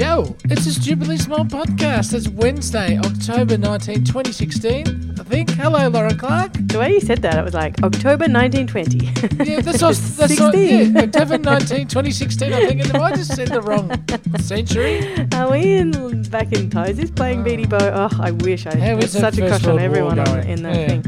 Yo, it's a Stupidly Small podcast. It's Wednesday, October 19, 2016. I think. Hello, Lauren Clark. The way you said that, it was like October 1920. Yeah, that's what, that's what, 16. yeah, October 19, 2016. I think. Have I just said the wrong century? Are we in back in Toesies playing uh, Beatie Bow? Oh, I wish I How is such a crush on everyone on, in that Yeah. thing.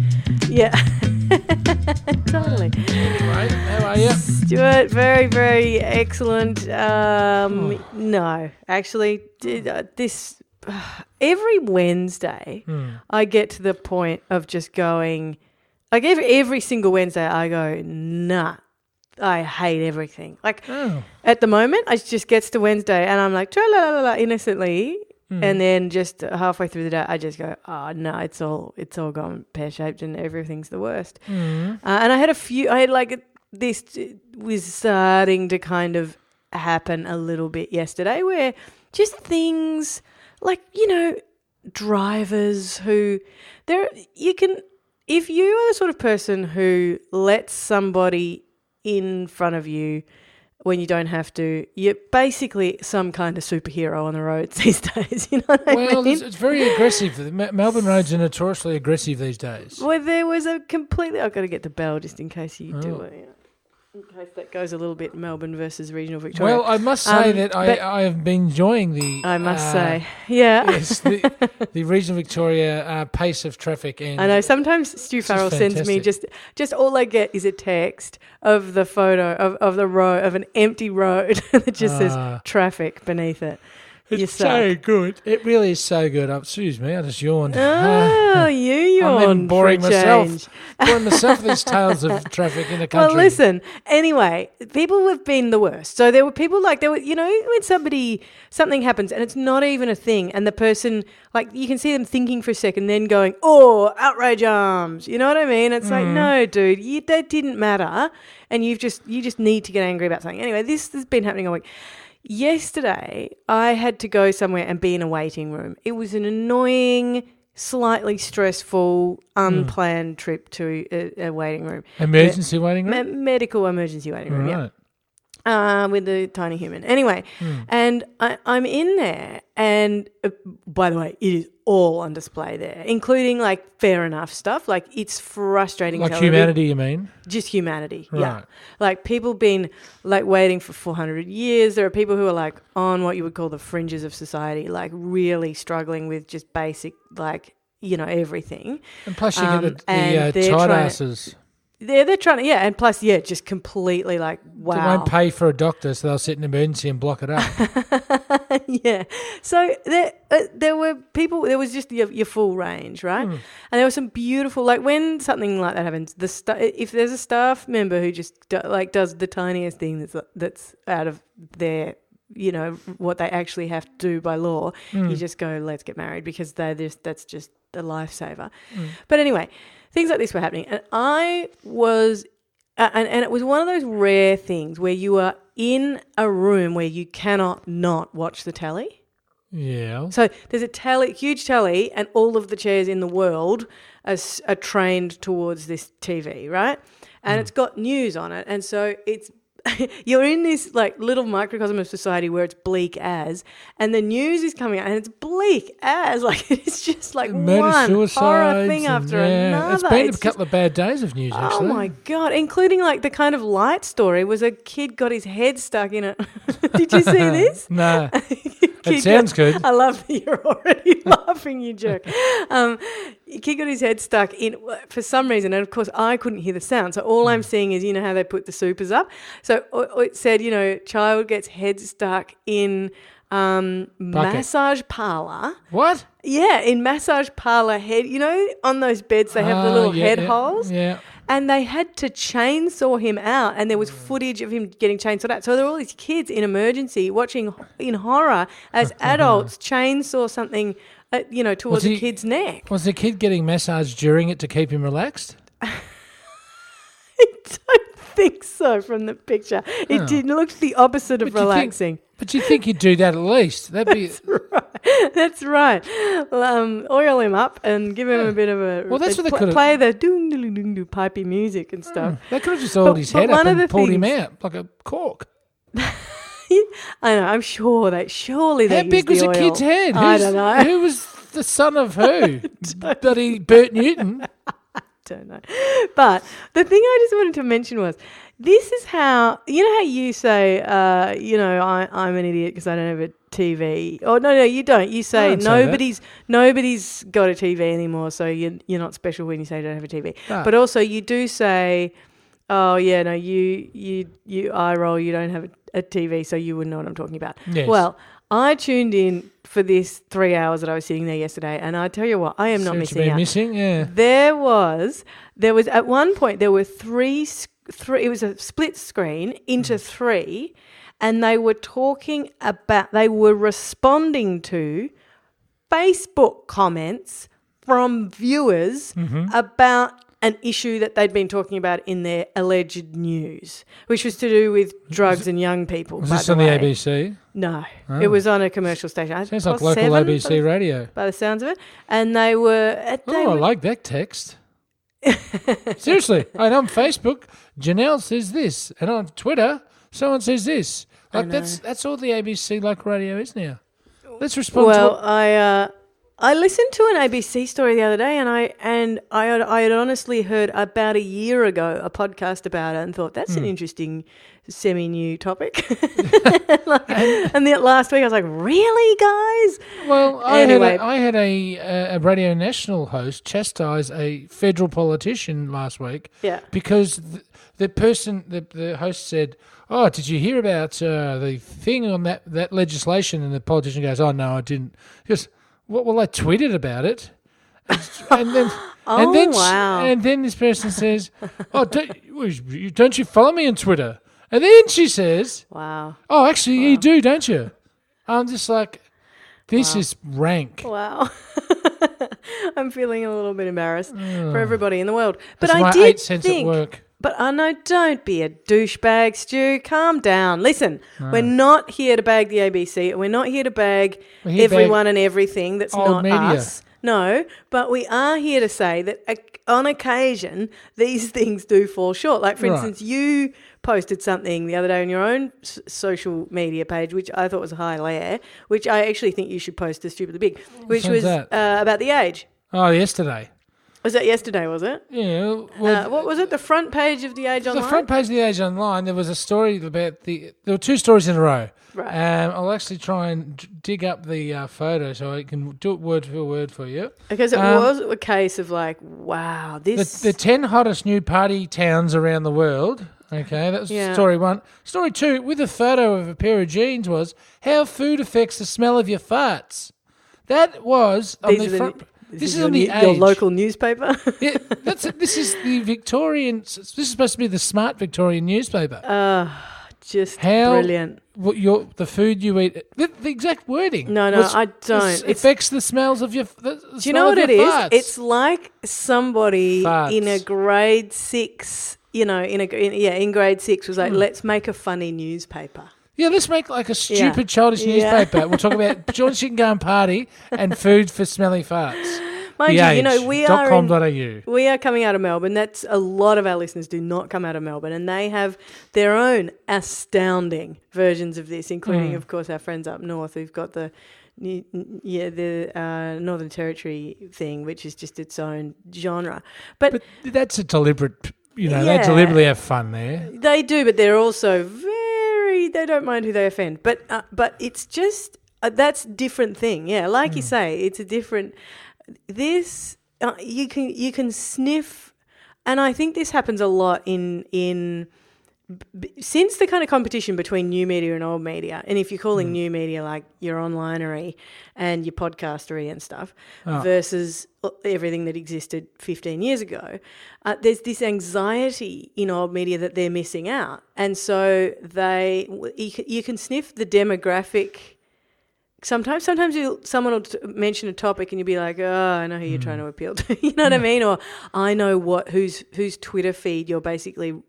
Yeah. totally. Anyway, how are you? Stuart, very, very excellent. Um, no, actually, did, uh, this every Wednesday, Hmm. I get to the point of just going, like every, every single Wednesday, I go, nah, I hate everything. Like Oh, at the moment, it just gets to Wednesday and I'm like, tra la la la innocently. And then just halfway through the day, I just go, oh no, it's all it's all gone pear shaped and everything's the worst. mm. Uh, and I had a few. I had like this was starting to kind of happen a little bit yesterday, where just things like you know drivers who there you can if you are the sort of person who lets somebody in front of you when you don't have to, you're basically some kind of superhero on the roads these days. You know what I well, mean? it's, it's very aggressive. Melbourne roads are notoriously aggressive these days. Well, there was a completely. I've got to get the bell just in case you do Oh. it. In case that goes a little bit Melbourne versus regional Victoria. Well, I must say Um, that I, I have been enjoying the. I must uh, say, yeah. yes, the, the regional Victoria uh, pace of traffic and I know. Sometimes Stu Farrell sends me just just all I get is a text of the photo of, of the road of an empty road that just Ah. says traffic beneath it. It's so good. It really is so good. Oh, excuse me, I just yawned. Oh, you yawned. I'm even boring myself. Boring myself with these tales of traffic in the country. Well, listen. Anyway, people have been the worst. So there were people like there were, you know, when somebody something happens and it's not even a thing, and the person like you can see them thinking for a second, then going, "Oh, outrage arms." You know what I mean? It's like, mm. no, dude, you, that didn't matter, and you've just you just need to get angry about something. Anyway, this has been happening all week. Yesterday, I had to go somewhere and be in a waiting room. It was an annoying, slightly stressful, hmm. unplanned trip to a, a waiting room. Emergency waiting Me- room. medical emergency waiting room, right. yeah. Uh, with the tiny human. Anyway, Hmm. and I, I'm in there, and uh, by the way, it is all on display there, including like fair enough stuff. Like it's frustrating. Like humanity, you mean? just humanity. Yeah. Like people been like waiting for 400 years. There are people who are like on what you would call the fringes of society, like really struggling with just basic, like, you know, everything. And plus, you Um, get the, the uh, tight asses. to- asses They're, they're trying to, yeah. And plus, yeah, just completely like, that They won't pay for a doctor, so they'll sit in emergency and block it up. yeah. So there, uh, there were people. There was just your, your full range, right? Hmm. And there was some beautiful, like when something like that happens. The sta- if there's a staff member who just do, like does the tiniest thing that's that's out of their, you know, what they actually have to do by law, Hmm. you just go, let's get married because they just that's just a lifesaver. Hmm. But anyway, things like this were happening, and I was, uh, and and it was one of those rare things where you are in a room where you cannot not watch the telly. yeah. So there's a telly, huge telly, and all of the chairs in the world are, are trained towards this TV, right? And it's got news on it, and so it's you're in this like little microcosm of society where it's bleak as, and the news is coming out, and it's bleak as, like it's just like Murder, one horror thing after yeah. another. It's been It's a just- couple of bad days of news, Actually. Oh my god! Including like the kind of light story was a kid got his head stuck in it. Did you see this? No, Kid it sounds got- good. I love that you're already laughing, you jerk. Um, kid got his head stuck in for some reason, and of course I couldn't hear the sound. So all Hmm. I'm seeing is you know how they put the supers up. So it said you know child gets head stuck in um, Bucket. massage parlor. What? Yeah, in massage parlor head. You know on those beds they have the Ah, little yeah, head yeah, holes Yeah. and they had to chainsaw him out and there was footage of him getting chainsawed out so there were all these kids in emergency watching in horror as adults chainsaw something uh, you know towards he- a kid's neck Was the kid getting massaged during it to keep him relaxed? i don't think so from the picture it Oh. did look the opposite of But you think- relaxing But you think you'd do that at least? That'd be. that's right um, oil him up and give him a bit of a Well, that's what they pl- could've- play the doom doom doom pipey music and stuff They could have just oiled But- his head up and the pulled him out like a cork. I know. I'm sure that surely they How big was a kid's head? I Who's- don't know. Who was the son of who? Bloody Bert Newton. I don't know. But the thing I just wanted to mention was this is how you know how you say, uh, you know, I, I'm an idiot because I don't have a TV. Oh no, no, you don't. You say don't say nobody's nobody's got a TV anymore, so you you're not special when you say you don't have a TV. No. But also you do say, oh yeah, no, you you you eye roll. You don't have a, a TV, so you wouldn't know what I'm talking about. Yes. Well, I tuned in for this three hours that I was sitting there yesterday, and I tell you what, I am not missing out. missing? Yeah. There was, there was at one point there were three, three. It was a split screen into mm. three, and they were talking about. They were responding to Facebook comments from viewers mm-hmm. about an issue that they'd been talking about in their alleged news, which was to do with drugs and young people. Was by this the on the way. ABC? No, Oh. it was on a commercial station. Sounds like local ABC radio. by the sounds of it, and they were. uh, They Oh, I like that text. Seriously, and on Facebook, Janelle says this, and on Twitter, someone says this. Like that's that's all the ABC local radio is now. Let's respond Well, I uh, I listened to an ABC story the other day, and I and I had, I had honestly heard about a year ago a podcast about it, and thought that's Hmm. an interesting semi-new topic. Like, and then last week I was like, really, guys? well. I Anyway. had a, I had a, a Radio National host chastise a federal politician last week Yeah. because the, the person the, the host said, "Oh, did you hear about uh, the thing on that that legislation?" And the politician goes, "Oh no, I didn't." Goes, "Well, well I tweeted about it." And, then, Oh, and then, sh- oh, wow. and then this person says, "Oh, don't, you- don't you follow me on Twitter?" And then she says, Wow. "Oh, actually, you do, don't you?" I'm just like, "This Wow. is rank." Wow. I'm feeling a little bit embarrassed for mm. everybody in the world. But That's I did think. But I know, don't be a douchebag, Stu. Calm down. Listen, we're not here to bag the ABC. We're not here to bag here everyone and everything that's not media. us. No, but we are here to say that uh, on occasion these things do fall short. Like, for Right. instance, you posted something the other day on your own s- social media page, which I thought was a high layer, which I actually think you should post to Stupidly Big, which was uh, about the age. Oh, yesterday. Was that yesterday, was it? Yeah. Well, uh, what was it? The front page of the Age Online. the front page of the Age Online, there was a story about the. There were two stories in a row. Right. Um, I'll actually try and d- dig up the uh, photo so I can do it word for word for you. Because it Um, was a case of like, wow, The, this. the 10 hottest new party towns around the world. Okay, that was Yeah. story one. Story two, with a photo of a pair of jeans, was how food affects the smell of your farts. That was on These the front. the- this is your, on the your Age. local newspaper. Yeah, that's it. This is the Victorian. This is supposed to be the smart Victorian newspaper. uh, just How- brilliant. what your the food you eat. The, the exact wording. No, no, was- I don't. It's- affects the smells of your. The, the Do you know what it is? farts. It's like somebody Farts. in a grade six, you know, in a in, yeah, in grade six was like, let's make a funny newspaper. Yeah. Let's make like a Yeah. stupid childish Yeah. newspaper. We'll talk about George can go party and food for smelly farts. Mind you, you know, we are in, we are coming out of Melbourne. That's a lot of our listeners do not come out of Melbourne, and they have their own astounding versions of this, including, Mm. of course, our friends up north who've got the. new- Yeah, the uh, Northern Territory thing, which is just its own genre. But, But that's a deliberate. You know, Yeah. they deliberately have fun there. They do, but they're also very. They don't mind who they offend. But uh, but it's just uh, that's different thing. Yeah, like you say, it's a different. This uh, you can you can sniff, and I think this happens a lot in in. Since the kind of competition between new media and old media, and if you're calling mm. new media like your onlinery and your podcastery and stuff, Oh. versus everything that existed 15 years ago, uh, there's this anxiety in old media that they're missing out. And so they, you can, sniff the demographic. Sometimes, sometimes you someone will t- mention a topic and you'll be like, "Oh, I know who you're trying mm. to appeal to." you know what I mm. mean? Or I know what whose whose Twitter feed you're basically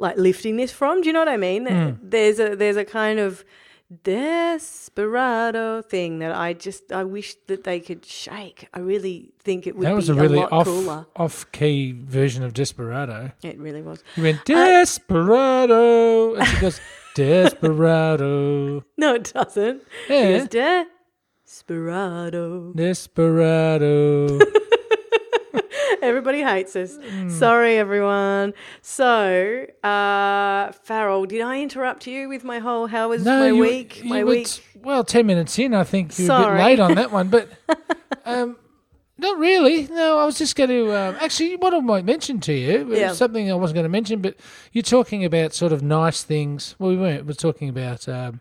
like lifting this from. Do you know what I mean? Hmm. There's a there's a kind of desperado thing that I just I wish that they could shake. I really think it would That was be a really lot off cooler. off key version of Desperado. It really was. You went uh, Desperado, and she goes, Desperado. No, it doesn't. Yeah. It goes, Desperado. Desperado. Everybody hates us. Hmm. Sorry, everyone. So, uh, Farrell, did I interrupt you with my whole how was my you- week? you my week. t- well, 10 minutes in, I think you're a bit late on that one. But um, not really. No, I was just going to. Um, actually, what I might mention to you, Yeah. something I wasn't going to mention, but you're talking about sort of nice things. Well, we weren't. We're talking about. Um,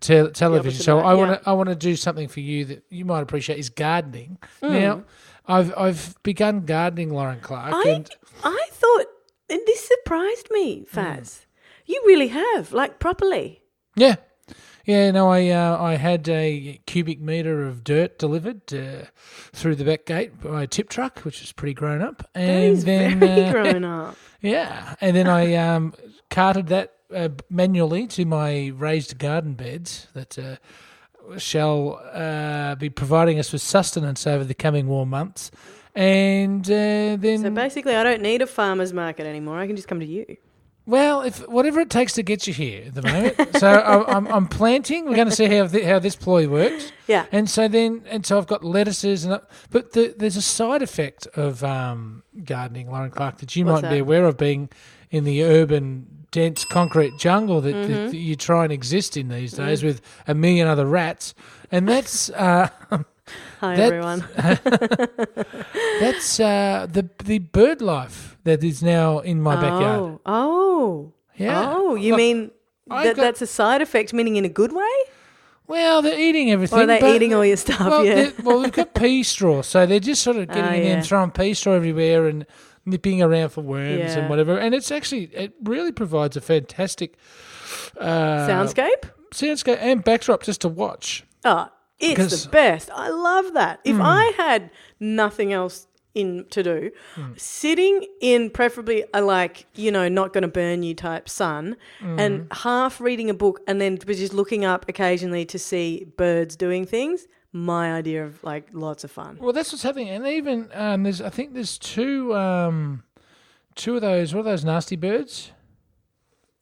te- television. So I yeah. want to I want to do something for you that you might appreciate is gardening. Mm. Now, I've I've begun gardening, Lauren Clark, I, and I thought, and this surprised me. Faz. You really have, like, properly. yeah, yeah. No, I uh, I had a cubic meter of dirt delivered uh, through the back gate by a tip truck, which is pretty grown up, That and is then very uh, grown up. yeah, and then I um, carted that uh, manually to my raised garden beds that. Shall uh, be providing us with sustenance over the coming warm months, and uh, then So basically, I don't need a farmer's market anymore. I can just come to you. Well, if whatever it takes to get you here at the moment. so I, I'm, I'm planting. We're going to see how th- how this ploy works. Yeah. And so then, and so I've got lettuces and, but the, there's a side effect of um, gardening, Lauren Clark, that you What's might be aware of being in the urban, dense concrete jungle that, Mm-hmm. that, you try and exist in these days with a million other rats, and that's. Uh, Hi, That- everyone. that's uh, the the bird life that is now in my backyard. Oh, oh, Yeah. oh! You Look, mean that got- that's a side effect, meaning in a good way, Well, they're eating everything. or are they eating all your stuff? Well, yeah. well, we've got pea straw, so they're just sort of getting Ah, in there yeah. and throwing pea straw everywhere and nipping around for worms Yeah. and whatever. And it's actually it really provides a fantastic uh, Soundscape. soundscape and backdrop just to watch. Oh, it's Because- the best. I love that. Hmm. If I had nothing else in to do, Hmm. sitting in preferably a like you know not going to burn you type sun, Hmm. and half reading a book, and then just looking up occasionally to see birds doing things. My idea of like lots of fun. Well, that's what's happening. And even um, there's, I think there's two, um, two of those. What are those nasty birds?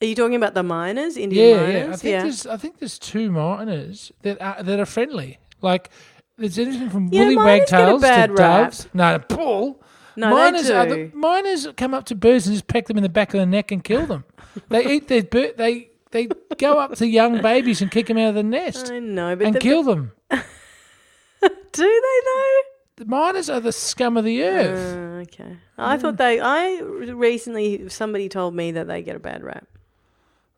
Are you talking about the miners, Yeah, Indian yeah. I miners? think there's, I think there's two miners that are that are friendly. Like there's anything from Yeah, woolly miners wagtails to rap. doves. No, Paul. No, miners are the miners come up to birds and just peck them in the back of the neck and kill them. they eat their bird. They they go up to young babies and kick them out of the nest I know, but and the, kill them. do they though? The miners are the scum of the earth. Uh, okay. I thought they. I recently somebody told me that they get a bad rap,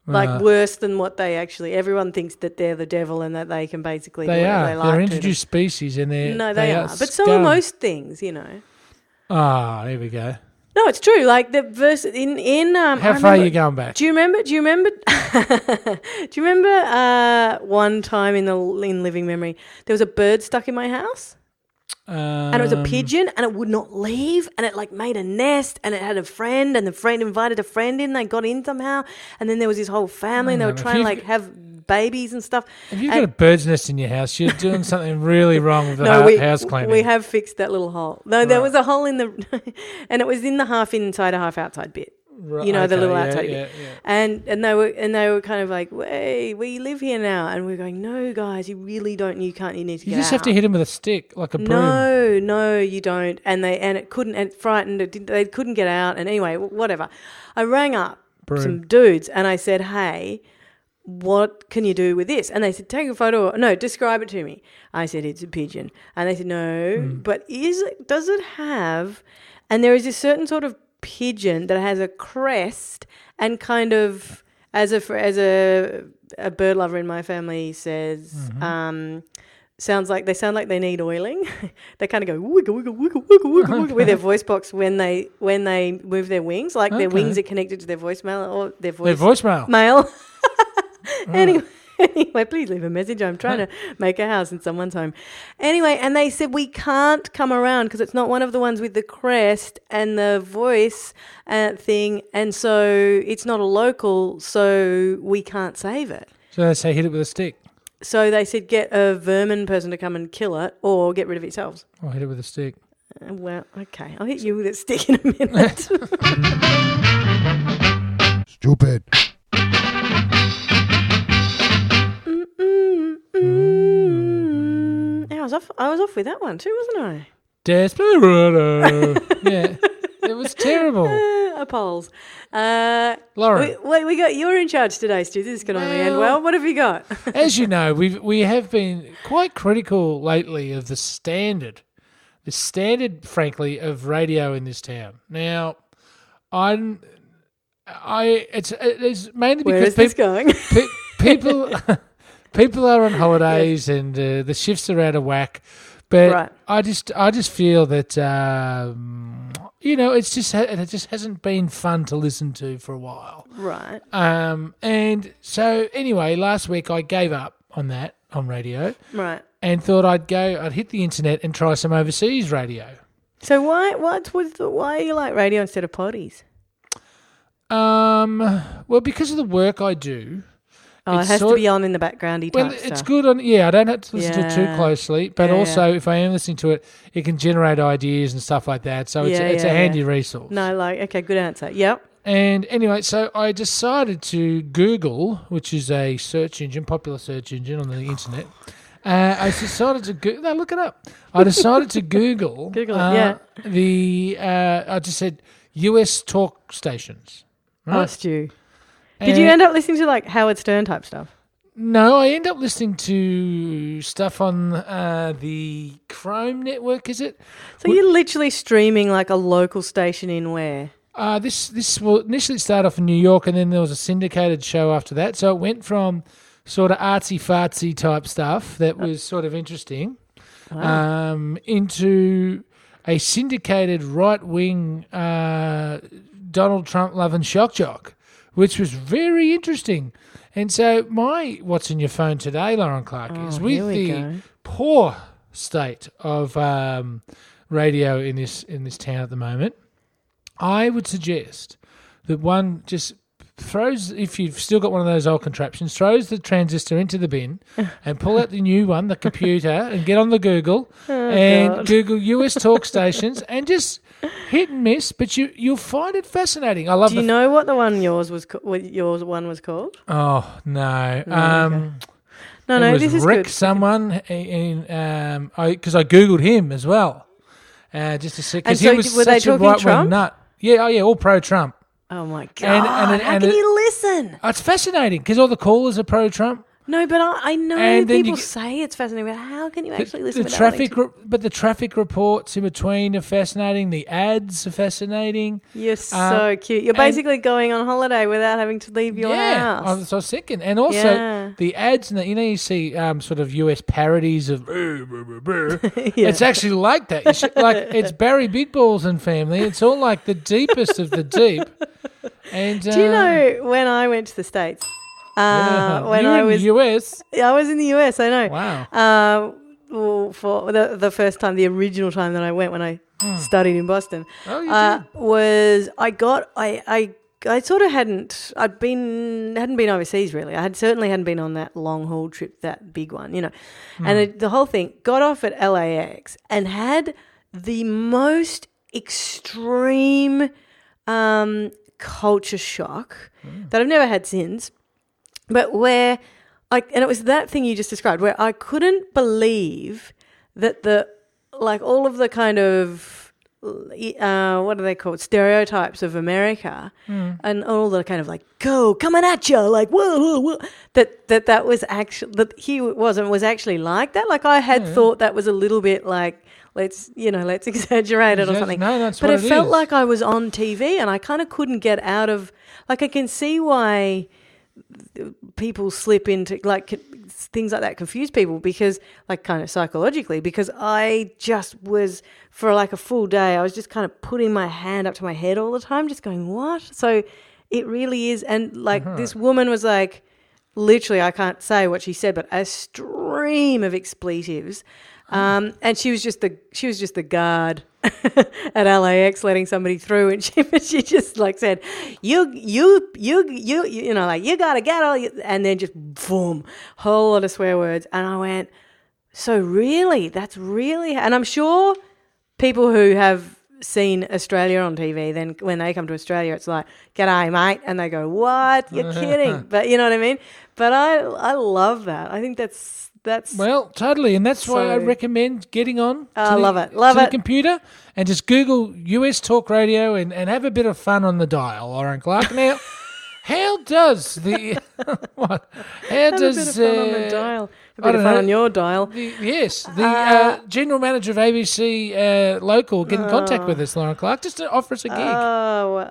like Uh, worse than what they actually. Everyone thinks that they're the devil and that they can basically. they do whatever are. They They're like to introduced species and they're. No, they, are. But so are scum. most things, you know. Ah, here we go. No, it's true. Like the verse in in. Um, How far are you going back? Do you remember? Do you remember? do you remember uh, one time in the in living memory there was a bird stuck in my house? and it was a Um, pigeon and it would not leave and it like made a nest and it had a friend and the friend invited a friend in they got in somehow and then there was this whole family and they were trying to like have babies and stuff If you've and- got a bird's nest in your house, you're doing something really wrong with the no we, house cleaning. we have fixed that little hole no there was a hole in the and it was in the half inside a half outside bit Right, you know, the little yeah, outside yeah, bit. yeah. and and they were and they were kind of like hey we live here now and we are going no guys you really don't you can't you need to You just have to hit him with a stick, like a broom. No, no, you don't. And they and it couldn't. And it frightened. It didn't, they couldn't get out. And anyway, whatever. I rang up Broom. some dudes and I said, "Hey, what can you do with this?" And they said, "Take a photo. No, describe it to me." I said, "It's a pigeon." And they said, "No, Hmm. but is it? Does it have?" And there is a certain sort of pigeon that has a crest and kind of as a as a a bird lover in my family says. Mm-hmm. Um, sounds like they sound like they need oiling. they kind of go wiggle wiggle wiggle wiggle wiggle wiggle with their voice box when they when they move their wings, like their wings are connected to their voicemail or their Their voice voicemail. mail. anyway. Anyway, please leave a message. I'm trying to make a house in someone's home. Anyway, and they said we can't come around because it's not one of the ones with the crest and the voice uh, thing, and so it's not a local, so we can't save it. So they say hit it with a stick. So they said get a vermin person to come and kill it or get rid of it yourselves. Or hit it with a stick. Uh, Well, okay. I'll hit you with a stick in a minute. Stupid. Was off. I was off with that one too, wasn't I? Desperado. yeah, it was terrible. Uh, polls. Uh, Lauren, we, wait, we got you're in charge today, Stu. This is going to only end Well- well. What have you got? as you know, we we have been quite critical lately of the standard, the standard, frankly, of radio in this town. Now, I'm, I it's it's mainly Where because is this going? pe- people people are on holidays and uh, the shifts are out of whack. But Right. I just I just feel that um, you know it's just it just hasn't been fun to listen to for a while. right. Um, and so anyway, last week I gave up on that on radio Right. and thought I'd go I'd hit the internet and try some overseas radio. So why what was the, why you like radio instead of potties? Um, well, because of the work I do. Oh, it has to be on in the backgroundy type Well, it's good on. Yeah, I don't have to listen to it too closely, but Yeah, also if I am listening to it, it can generate ideas and stuff like that. So it's Yeah, a, it's yeah, a yeah. handy resource. No, like okay, good answer. Yep. And anyway, so I decided to Google, which is a search engine, popular search engine on the internet. Uh, I decided to go- no, look it up. I decided to Google, Google it, uh, yeah. the uh, I just said U.S. talk stations. Right? Stu. Did you end up listening to like Howard Stern type stuff? No, I end up listening to stuff on uh, the Chrome network. Is it? So you're literally streaming like a local station in where? Uh, this this will initially start off in New York, and then there was a syndicated show after that. So it went from sort of artsy fartsy type stuff that was sort of interesting um, into a syndicated right wing uh, Donald Trump loving shock jock, which was very interesting. And so my what's in your phone today, Lauren Clark, is Oh, with the go. poor state of um, radio in this in this town at the moment. I would suggest that one just throws, if you've still got one of those old contraptions, throws the transistor into the bin and pull out the new one, the computer, and get on the Google and Oh, God. Google US talk stations and just hit and miss. But you you'll find it fascinating. I love it. Do you know what the one yours was? Co- yours one was called? oh no. No, Um, No, no, this is Rick good. someone in um I because I googled him as well, uh, just to see And because so he was were they such a talking right wing Trump? nut. Yeah, oh yeah, all pro Trump. Oh my god! And- and- How and can it- you listen? It's fascinating because all the callers are pro Trump. No, but I, I know And then you people get- say it's fascinating, but how can you actually listen? To the without traffic, wanting re- but the traffic reports in between are fascinating. The ads are fascinating. You're so cute. You're Uh, and- basically going on holiday without having to leave your yeah, I house. was, I was thinking, and also Yeah. the ads and you know you see um, sort of US parodies of. It's actually like that. You should, like it's Barry Big Balls and family. It's all like the deepest of the deep. And Do you uh, know when I went to the states? Uh, yeah, when you're I in the US. I was in the US. I know. Wow. Uh, for the the first time, the original time that I went when I studied in Boston, Oh, you uh, did. was I got I I. I sort of hadn't. I'd been hadn't been overseas really. I had certainly hadn't been on that long haul trip, that big one, you know. And it, the whole thing got off at LAX and had the most extreme um, culture shock that I've never had since. But where I and it was that thing you just described where I couldn't believe that the like all of the kind of uh, what are they called? Stereotypes of America and all the kind of like go coming at you like whoa, whoa, whoa that that that was actually that he wasn't was actually like that. Like I had thought that was a little bit like let's you know let's exaggerate it or something. no, that's but it it felt is. like I was on TV and I kind of couldn't get out of like I can see why people slip into like things like that confuse people because like kind of psychologically because I just was for like a full day I was just kind of putting my hand up to my head all the time just going what? So it really is and like uh-huh. this woman was like literally I can't say what she said but a stream of expletives um, and she was just the she was just the guard at LAX letting somebody through, and she she just like said, "You you you you you know like you gotta get all," you, and then just boom, whole lot of swear words, and I went, "So really, that's really," and I'm sure people who have seen Australia on TV, then when they come to Australia, it's like, "G'day, mate," and they go, "What? You're kidding?" But you know what I mean. But I I love that. I think that's That's Well, totally, and that's why I recommend getting on. I the- love it, love to it. The computer and just Google US Talk Radio and, and have a bit of fun on the dial, Lauren Clark. Now, how does the what? How have does a bit of fun on the uh, dial. A bit of fun know. on your dial. The, yes, the uh, general manager of ABC uh, local get in contact with us, Lauren Clark, just to offer us a gig. Oh.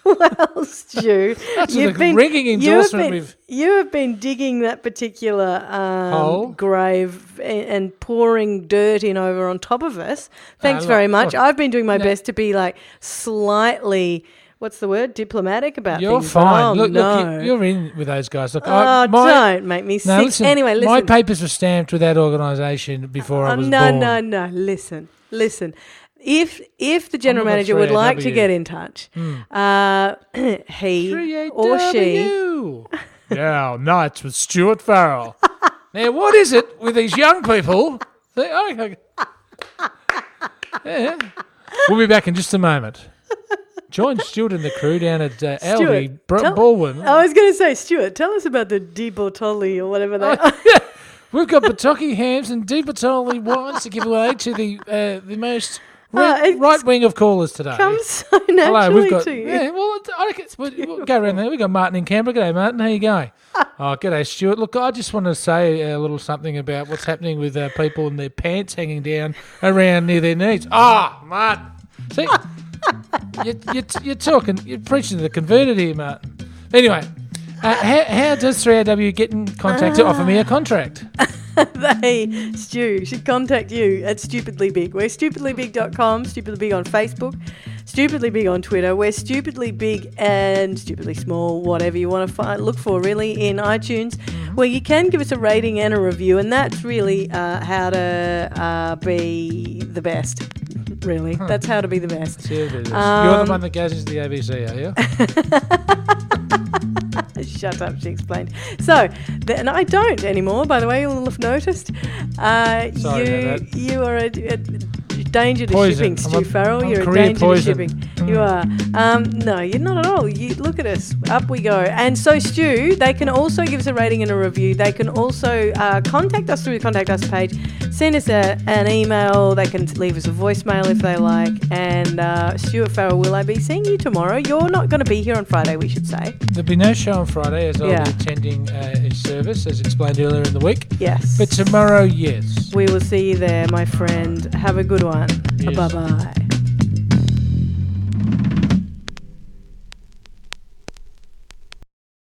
well, Stu, That's you've been ringing you have been, you have been digging that particular um, grave and, and pouring dirt in over on top of us. Thanks look, very much. look. I've been doing my No. best to be like slightly. What's the word? Diplomatic about You're things. fine. Oh, look, no. look, you- you're in with those guys. Look, Oh, I, my, don't make me sick. listen, anyway, listen. my papers were stamped with that organisation before I Oh, was no, born. No, no, no. Listen, listen. If if the general manager would like to get in touch, uh, he or she. Now, nights with Stuart Farrell. now, what is it with these young people? They, oh, yeah. We'll be back in just a moment. Join Stuart and the crew down at uh, Aldi Stuart, Br- tell- Baldwin. I was going to say, Stuart, tell us about the De Bortoli or whatever they are. We've got Bataki hams and De Bortoli wines to give away to the uh, the most Oh, it's- right wing of callers today. comes so naturally Hello, we've got to you. yeah. Well, I reckon it's, we'll, we'll go around there. We've got Martin in Canberra. G'day, Martin. How you going? oh, g'day, Stuart. Look, I just want to say a little something about what's happening with uh, people and their pants hanging down around near their knees. Ah, Martin. See, you, you, you're talking, you're preaching to the converted here, Martin. Anyway, uh, how, how does 3AW get in contact to offer me a contract? they, Stu, should contact you at Stupidly Big. We're stupidlybig.com, Stupidly Big on Facebook, Stupidly Big on Twitter. We're Stupidly Big and Stupidly Small, whatever you want to find, look for really in iTunes, where you can give us a rating and a review, and that's really uh, how to uh, be the best. Really, that's how to be the best. See what it is. You're Um, the one that goes into the ABC, are you? Shut up, she explained. So, th- and I don't anymore, by the way, you'll have noticed. Uh, Sorry you, that. you are a, a danger to Poison. shipping, I'm Stu a- Farrell. I'm You're a danger poison. to shipping. You are. Um, no, you're not at all. You Look at us. Up we go. And so, Stu, they can also give us a rating and a review. They can also uh, contact us through the Contact Us page, send us a, an email. They can leave us a voicemail if they like. And uh, Stuart Farrell, will I be seeing you tomorrow? You're not going to be here on Friday, we should say. There'll be no show on Friday as I'll be attending uh, his service, as explained earlier in the week. Yes. But tomorrow, yes. We will see you there, my friend. Have a good one. Yes. Bye bye.